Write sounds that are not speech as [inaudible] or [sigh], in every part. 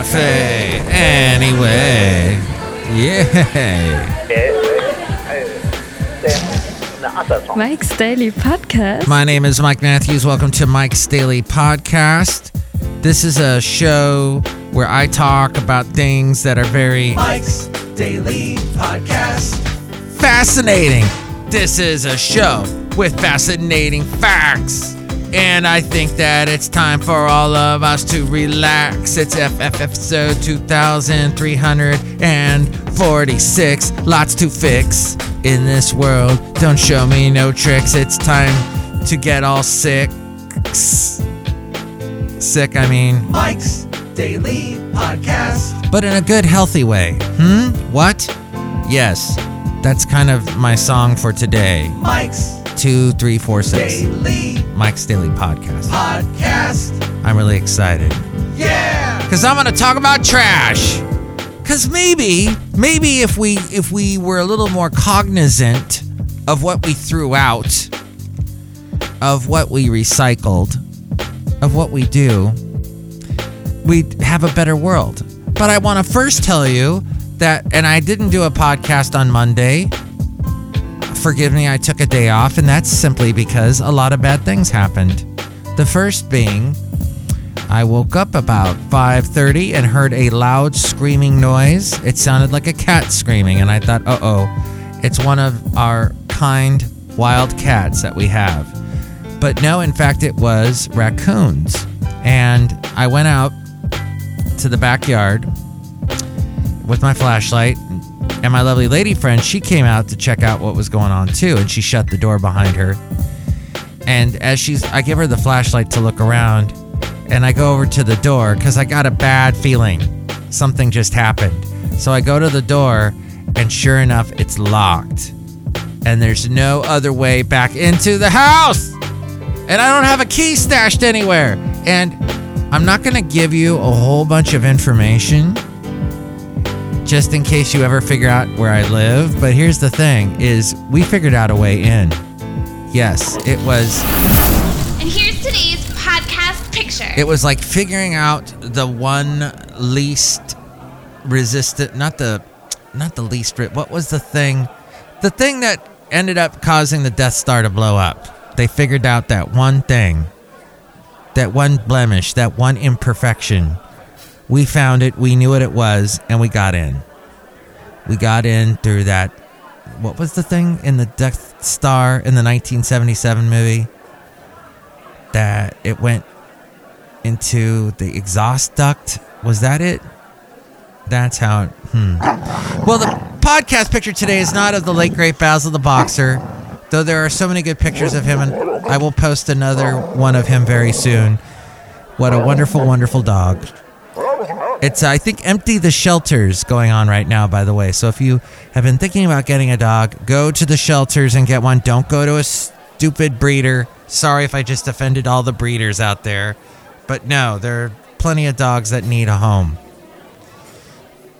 cafe. Anyway. Yeah. Mike's Daily Podcast. My name is Mike Matthews. Welcome to Mike's Daily Podcast. This is a show where I talk about things that are very Mike's Daily Podcast. fascinating. This is a show with fascinating facts. And I think that it's time for all of us to relax. It's FFF so 2346. Lots to fix in this world. Don't show me no tricks. It's time to get all sick. Sick, I mean, Mike's Daily Podcast. but in a good, healthy way. Hmm? What? Yes, that's kind of my song for today. Mike's Two, three, four, six. Daily Mike's Daily Podcast. Podcast. I'm really excited Yeah. because I'm gonna talk about trash. Cause maybe, maybe if we if we were a little more cognizant of what we threw out, of what we recycled, of what we do, we'd have a better world. But I want to first tell you that, and I didn't do a podcast on Monday. Forgive me, I took a day off, and that's simply because a lot of bad things happened. The first being, I woke up about 5:30 and heard a loud screaming noise. It sounded like a cat screaming, and I thought, "Uh-oh, it's one of our kind wild cats that we have." But no, in fact, it was raccoons. And I went out to the backyard with my flashlight and my lovely lady friend, she came out to check out what was going on too, and she shut the door behind her. And as she's, I give her the flashlight to look around, and I go over to the door because I got a bad feeling something just happened. So I go to the door, and sure enough, it's locked, and there's no other way back into the house, and I don't have a key stashed anywhere. And I'm not gonna give you a whole bunch of information just in case you ever figure out where I live. But here's the thing: is we figured out a way in. Yes, it was. And here's today's podcast picture. It was like figuring out the one least resistant, not the, not the least. What was the thing? The thing that ended up causing the Death Star to blow up. They figured out that one thing, that one blemish, that one imperfection. We found it. We knew what it was, and we got in. We got in through that. What was the thing in the Death Star in the 1977 movie? That it went into the exhaust duct. Was that it? That's how it. Hmm. Well, the podcast picture today is not of the late great Basil the boxer, though there are so many good pictures of him, and I will post another one of him very soon. What a wonderful, wonderful dog. It's, uh, I think, empty the shelters going on right now, by the way. So if you have been thinking about getting a dog, go to the shelters and get one. Don't go to a stupid breeder. Sorry if I just offended all the breeders out there. But no, there are plenty of dogs that need a home.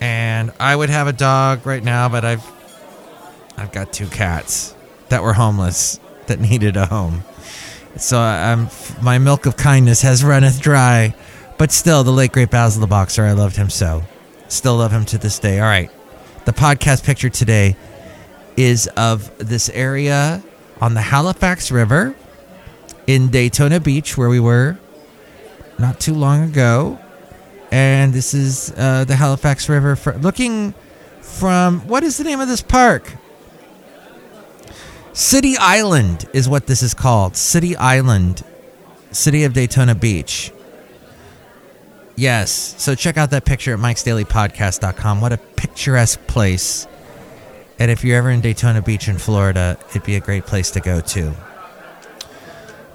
And I would have a dog right now, but I've I've got two cats that were homeless that [laughs] needed a home. So uh, I'm my milk of kindness has runneth dry. But still, the late great Basil the Boxer, I loved him so. Still love him to this day. All right. The podcast picture today is of this area on the Halifax River in Daytona Beach, where we were not too long ago. And this is uh, the Halifax River. For, looking from what is the name of this park? City Island is what this is called. City Island, City of Daytona Beach. Yes. So check out that picture at mikesdailypodcast.com. What a picturesque place. And if you're ever in Daytona Beach in Florida, it'd be a great place to go to.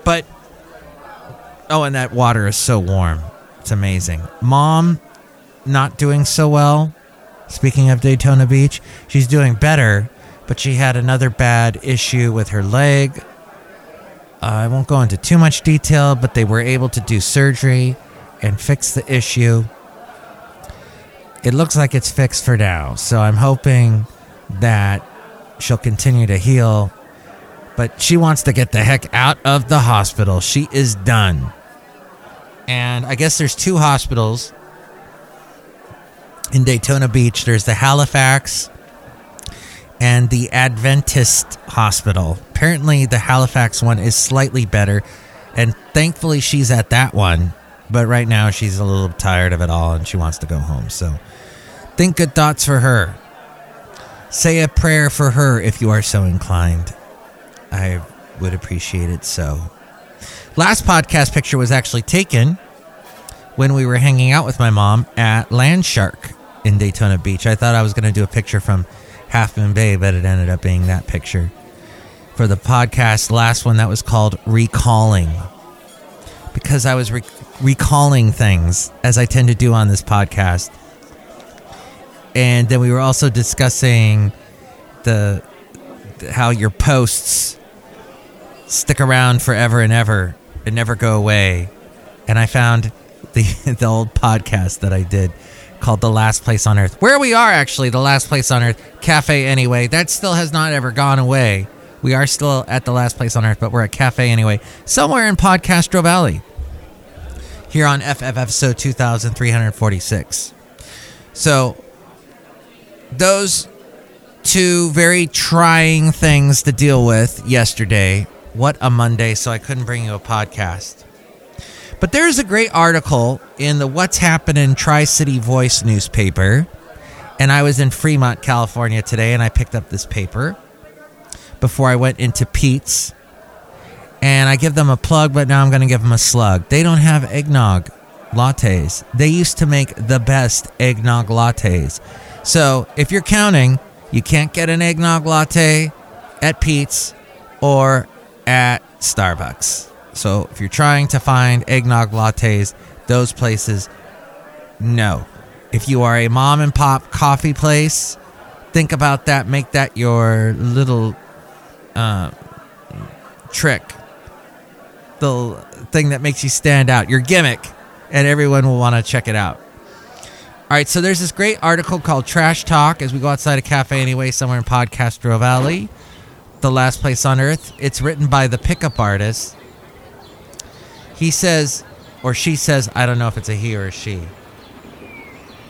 But, oh, and that water is so warm. It's amazing. Mom, not doing so well. Speaking of Daytona Beach, she's doing better, but she had another bad issue with her leg. Uh, I won't go into too much detail, but they were able to do surgery and fix the issue. It looks like it's fixed for now, so I'm hoping that she'll continue to heal. But she wants to get the heck out of the hospital. She is done. And I guess there's two hospitals in Daytona Beach. There's the Halifax and the Adventist Hospital. Apparently, the Halifax one is slightly better, and thankfully, she's at that one. But right now, she's a little tired of it all and she wants to go home. So, think good thoughts for her. Say a prayer for her if you are so inclined. I would appreciate it so. Last podcast picture was actually taken when we were hanging out with my mom at Landshark in Daytona Beach. I thought I was going to do a picture from Half Moon Bay, but it ended up being that picture. For the podcast, last one that was called Recalling. Because I was recalling things, as I tend to do on this podcast. And then we were also discussing the how your posts stick around forever and ever and never go away. And I found the [laughs] the old podcast that I did called The Last Place on Earth. Where we are actually, The Last Place on Earth Cafe anyway. That still has not ever gone away. We are still at The Last Place on Earth, but we're at Cafe anyway, somewhere in Podcastro Valley. Here on FF episode 2346. So those two very trying things to deal with yesterday. What a Monday, so I couldn't bring you a podcast. But there's a great article in the What's Happening Tri City Voice newspaper. And I was in Fremont, California today, and I picked up this paper before I went into Pete's. And I give them a plug, but now I'm going to give them a slug. They don't have eggnog lattes. They used to make the best eggnog lattes. So if you're counting, you can't get an eggnog latte at Pete's or at Starbucks. So if you're trying to find eggnog lattes, those places, no. If you are a mom and pop coffee place, think about that. Make that your little uh, trick, thing that makes you stand out, your gimmick, and everyone will want to check it out. All right, so there's this great article called Trash Talk as we go outside a cafe anyway, somewhere in Podcastro Valley, the last place on earth. It's written by the pickup artist he says, or she says, I don't know if it's a he or a she.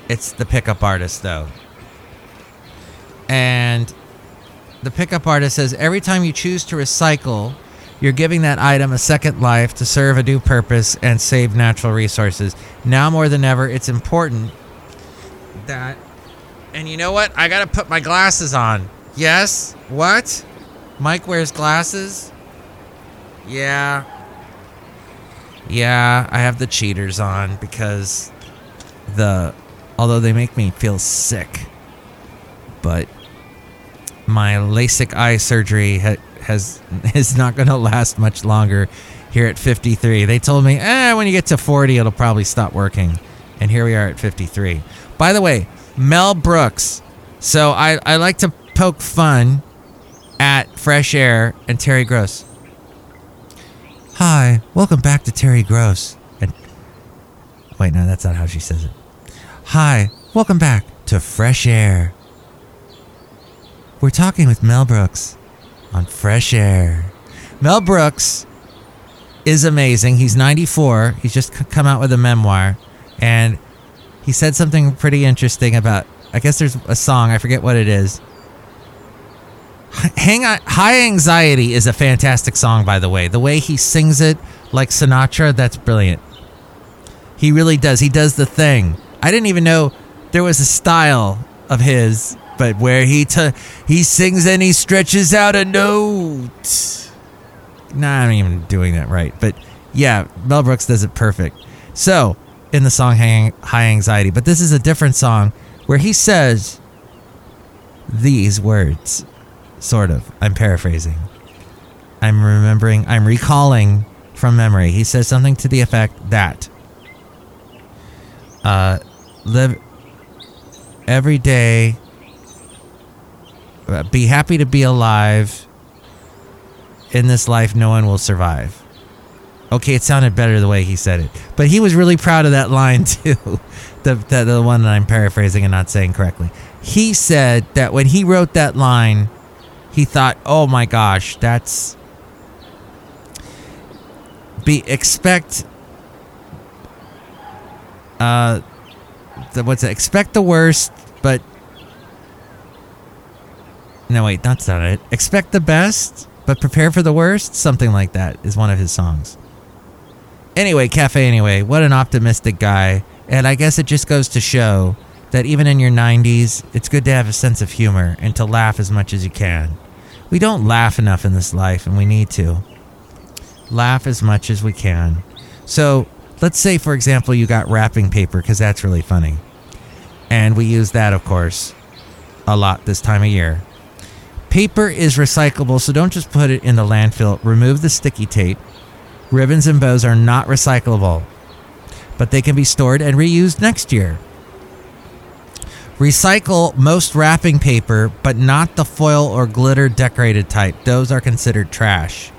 It's the pickup artist, though. And the pickup artist says, every time you choose to recycle, you're giving that item a second life to serve a new purpose and save natural resources. Now more than ever, it's important that. And you know what? I got to put my glasses on. Yes? What? Mike wears glasses? Yeah, yeah, I have the cheaters on because the although they make me feel sick, but my LASIK eye surgery ha- has [laughs] is not going to last much longer here at 53. They told me, "Eh, when you get to 40 it'll probably stop working." And here we are at 53. By the way, Mel Brooks. So I I like to poke fun at Fresh Air and Terry Gross. Hi, welcome back to Terry Gross. And wait, no, that's not how she says it. Hi, welcome back to Fresh Air. We're talking with Mel Brooks on Fresh Air. Mel Brooks is amazing. He's 94. He's just come out with a memoir, and he said something pretty interesting about. I guess there's a song. I forget what it is Hang on, High Anxiety is a fantastic song, by the way. The way he sings it like Sinatra, that's brilliant. He really does. He does the thing. I didn't even know there was a style of his, but where he t- he sings and he stretches out a note. Nah, I'm even doing that right. But yeah, Mel Brooks does it perfect. So, in the song High Anxiety, but this is a different song where he says these words. Sort of. I'm paraphrasing. I'm remembering, I'm recalling from memory. He says something to the effect that uh, live every day, uh, be happy to be alive. In this life, no one will survive. Okay, it sounded better the way he said it, but he was really proud of that line [laughs] too. the, the the one that I'm paraphrasing and not saying correctly. He said that when he wrote that line, he thought, "Oh my gosh, that's be expect uh the, what's it? Expect the worst, but no, wait, that's not it. Expect the best, but prepare for the worst. Something like that is one of his songs. Anyway, Cafe Anyway, what an optimistic guy. And I guess it just goes to show that even in your 90s, it's good to have a sense of humor and to laugh as much as you can. We don't laugh enough in this life, and we need to. Laugh as much as we can. So, let's say, for example, you got wrapping paper, because that's really funny. And we use that, of course, a lot this time of year. Paper is recyclable, so don't just put it in the landfill. Remove the sticky tape. Ribbons and bows are not recyclable, but they can be stored and reused next year. Recycle most wrapping paper, but not the foil or glitter decorated type. Those are considered trash.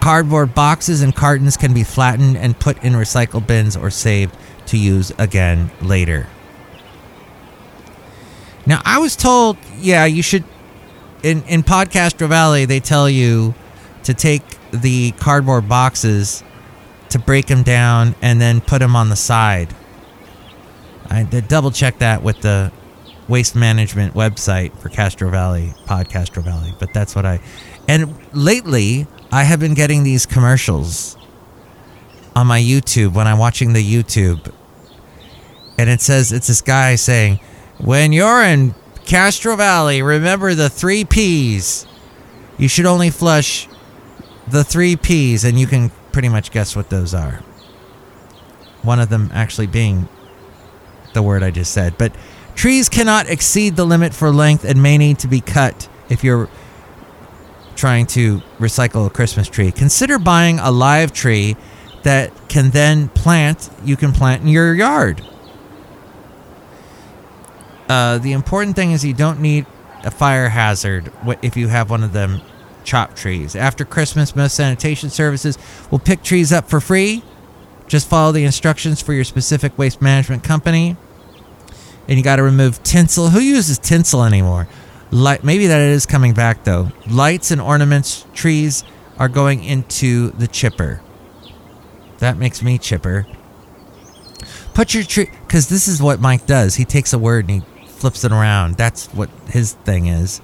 Cardboard boxes and cartons can be flattened and put in recycle bins or saved to use again later. Now, I was told, yeah, you should in in Podcastro Valley, they tell you to take the cardboard boxes to break them down and then put them on the side. I double check that with the waste management website for Castro Valley, Podcastro Valley, but that's what I. And lately, I have been getting these commercials on my YouTube when I'm watching the YouTube, and it says it's this guy saying, "When you're in Castro Valley, remember the three P's. You should only flush the three P's, and you can pretty much guess what those are. One of them actually being the word I just said. But trees cannot exceed the limit for length and may need to be cut if you're trying to recycle a Christmas tree. Consider buying a live tree that can then plant, you can plant in your yard. Uh, the important thing is you don't need a fire hazard if you have one of them chopped trees. After Christmas, most sanitation services will pick trees up for free. Just follow the instructions for your specific waste management company. And you got to remove tinsel. Who uses tinsel anymore? Light, maybe that is coming back though. Lights and ornaments, trees are going into the chipper. That makes me chipper. Put your tree, because this is what Mike does. He takes a word and he flips it around. That's what his thing is.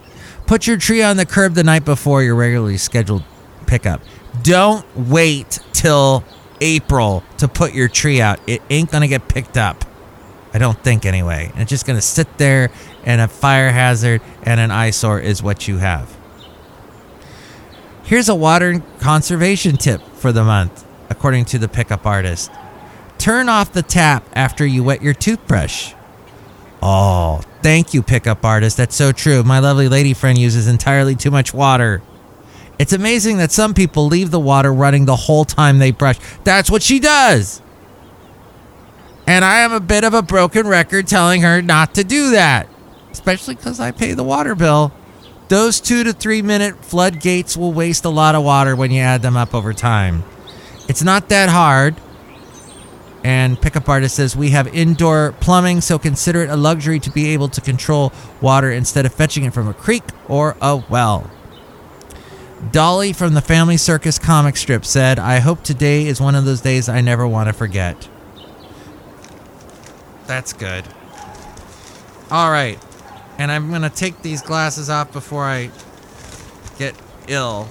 Put your tree on the curb the night before your regularly scheduled pickup. Don't wait till April to put your tree out. It ain't going to get picked up. I don't think anyway. And it's just going to sit there and a fire hazard and an eyesore is what you have. Here's a water conservation tip for the month, according to the pickup artist. Turn off the tap after you wet your toothbrush. Oh, thank you, pickup artist. That's so true. My lovely lady friend uses entirely too much water. It's amazing that some people leave the water running the whole time they brush. That's what she does. And I am a bit of a broken record telling her not to do that, especially because I pay the water bill. Those two to three minute floodgates will waste a lot of water when you add them up over time. It's not that hard. And Pickup Artist says, We have indoor plumbing, so consider it a luxury to be able to control water instead of fetching it from a creek or a well. Dolly from the Family Circus comic strip said, I hope today is one of those days I never want to forget. That's good. All right. And I'm going to take these glasses off before I get ill.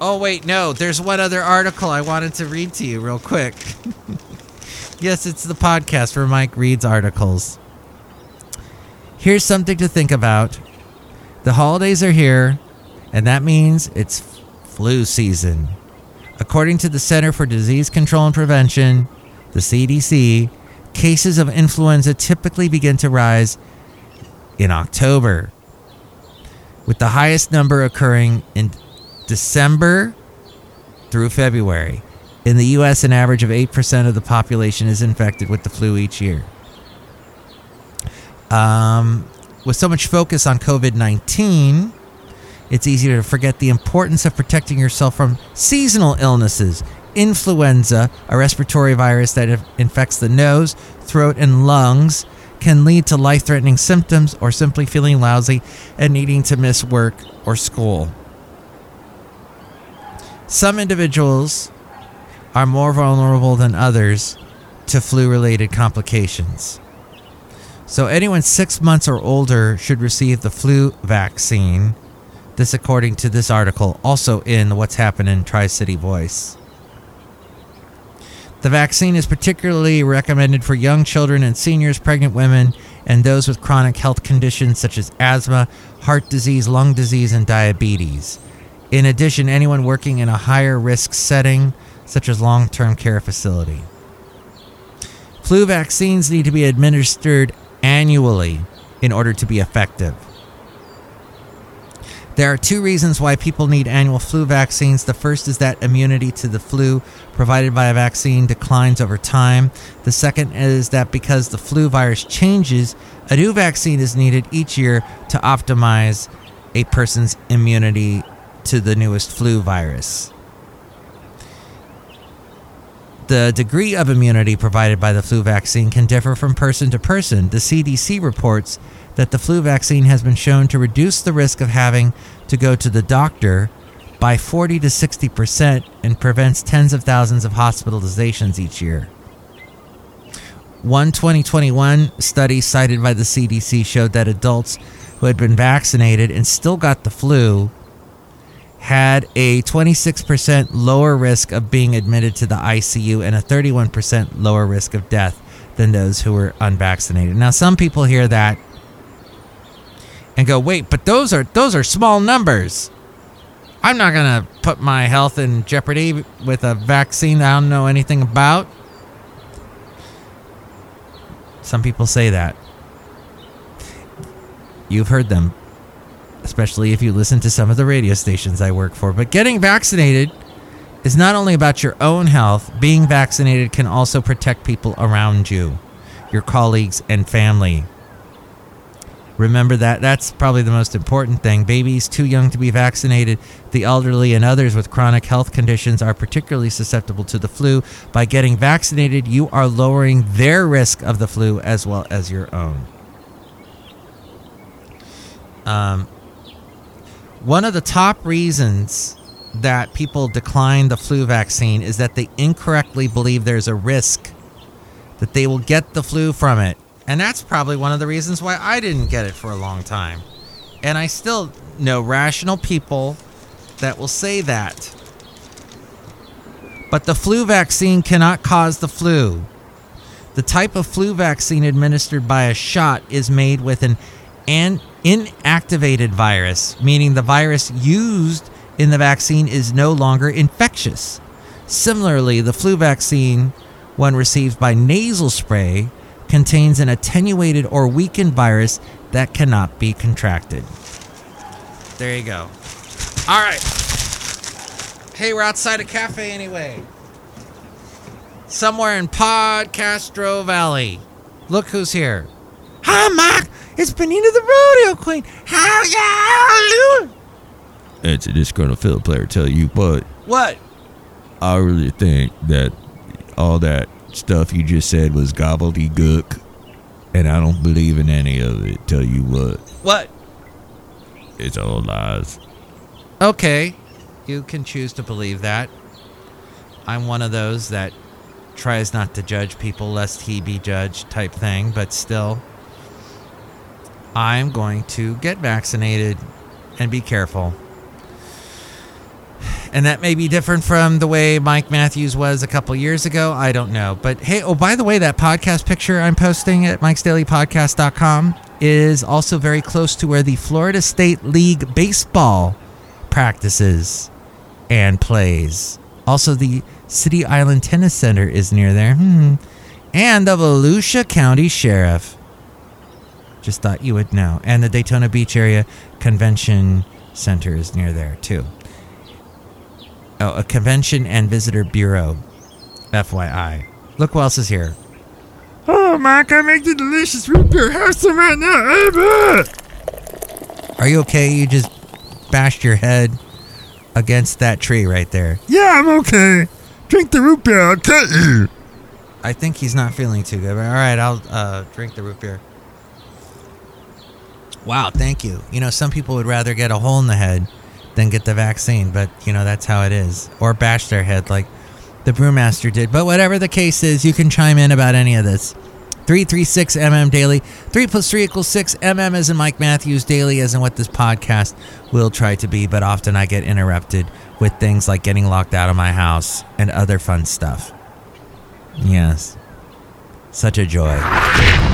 Oh, wait, no. There's one other article I wanted to read to you real quick. [laughs] yes, it's the podcast where Mike reads articles. Here's something to think about the holidays are here, and that means it's flu season. According to the Center for Disease Control and Prevention, the CDC, cases of influenza typically begin to rise in October, with the highest number occurring in December through February. In the U.S., an average of 8% of the population is infected with the flu each year. Um, with so much focus on COVID 19, it's easy to forget the importance of protecting yourself from seasonal illnesses. Influenza, a respiratory virus that infects the nose, throat, and lungs, can lead to life threatening symptoms or simply feeling lousy and needing to miss work or school. Some individuals are more vulnerable than others to flu related complications. So, anyone six months or older should receive the flu vaccine. This, according to this article, also in What's Happening Tri City Voice. The vaccine is particularly recommended for young children and seniors, pregnant women, and those with chronic health conditions such as asthma, heart disease, lung disease, and diabetes. In addition, anyone working in a higher risk setting, such as long term care facility. Flu vaccines need to be administered annually in order to be effective. There are two reasons why people need annual flu vaccines. The first is that immunity to the flu provided by a vaccine declines over time. The second is that because the flu virus changes, a new vaccine is needed each year to optimize a person's immunity to the newest flu virus. The degree of immunity provided by the flu vaccine can differ from person to person. The CDC reports that the flu vaccine has been shown to reduce the risk of having to go to the doctor by 40 to 60 percent and prevents tens of thousands of hospitalizations each year. One 2021 study cited by the CDC showed that adults who had been vaccinated and still got the flu had a 26% lower risk of being admitted to the ICU and a 31% lower risk of death than those who were unvaccinated. Now, some people hear that and go, "Wait, but those are those are small numbers. I'm not going to put my health in jeopardy with a vaccine I don't know anything about." Some people say that. You've heard them especially if you listen to some of the radio stations I work for. But getting vaccinated is not only about your own health, being vaccinated can also protect people around you, your colleagues and family. Remember that that's probably the most important thing. Babies too young to be vaccinated, the elderly, and others with chronic health conditions are particularly susceptible to the flu. By getting vaccinated, you are lowering their risk of the flu as well as your own. Um, one of the top reasons that people decline the flu vaccine is that they incorrectly believe there's a risk that they will get the flu from it. And that's probably one of the reasons why I didn't get it for a long time. And I still know rational people that will say that. But the flu vaccine cannot cause the flu. The type of flu vaccine administered by a shot is made with an an inactivated virus, meaning the virus used in the vaccine is no longer infectious. Similarly, the flu vaccine, when received by nasal spray, contains an attenuated or weakened virus that cannot be contracted. There you go. All right. Hey, we're outside a cafe anyway. Somewhere in Podcastro Valley. Look who's here. Hi, Mike. It's Benita the Rodeo Queen. How y'all doing? It's just gonna player tell you what. What? I really think that all that stuff you just said was gobbledygook, and I don't believe in any of it. Tell you what. What? It's all lies. Okay. You can choose to believe that. I'm one of those that tries not to judge people lest he be judged type thing, but still. I'm going to get vaccinated and be careful. And that may be different from the way Mike Matthews was a couple years ago. I don't know. But hey, oh, by the way, that podcast picture I'm posting at mikesdailypodcast.com is also very close to where the Florida State League baseball practices and plays. Also, the City Island Tennis Center is near there. Hmm. And the Volusia County Sheriff. Just thought you would know. And the Daytona Beach Area Convention Center is near there, too. Oh, a convention and visitor bureau. FYI. Look who else is here. Oh, Mike, I make the delicious root beer. Have some right now. Are you okay? You just bashed your head against that tree right there. Yeah, I'm okay. Drink the root beer. I'll cut you. I think he's not feeling too good. All right, I'll uh, drink the root beer. Wow, thank you. You know, some people would rather get a hole in the head than get the vaccine, but you know that's how it is. Or bash their head like The brewmaster did. But whatever the case is, you can chime in about any of this. 336 MM Daily. 3 plus 3 equals 6. MM as in Mike Matthews. Daily as in what this podcast will try to be. But often I get interrupted with things like getting locked out of my house and other fun stuff. Yes. Such a joy.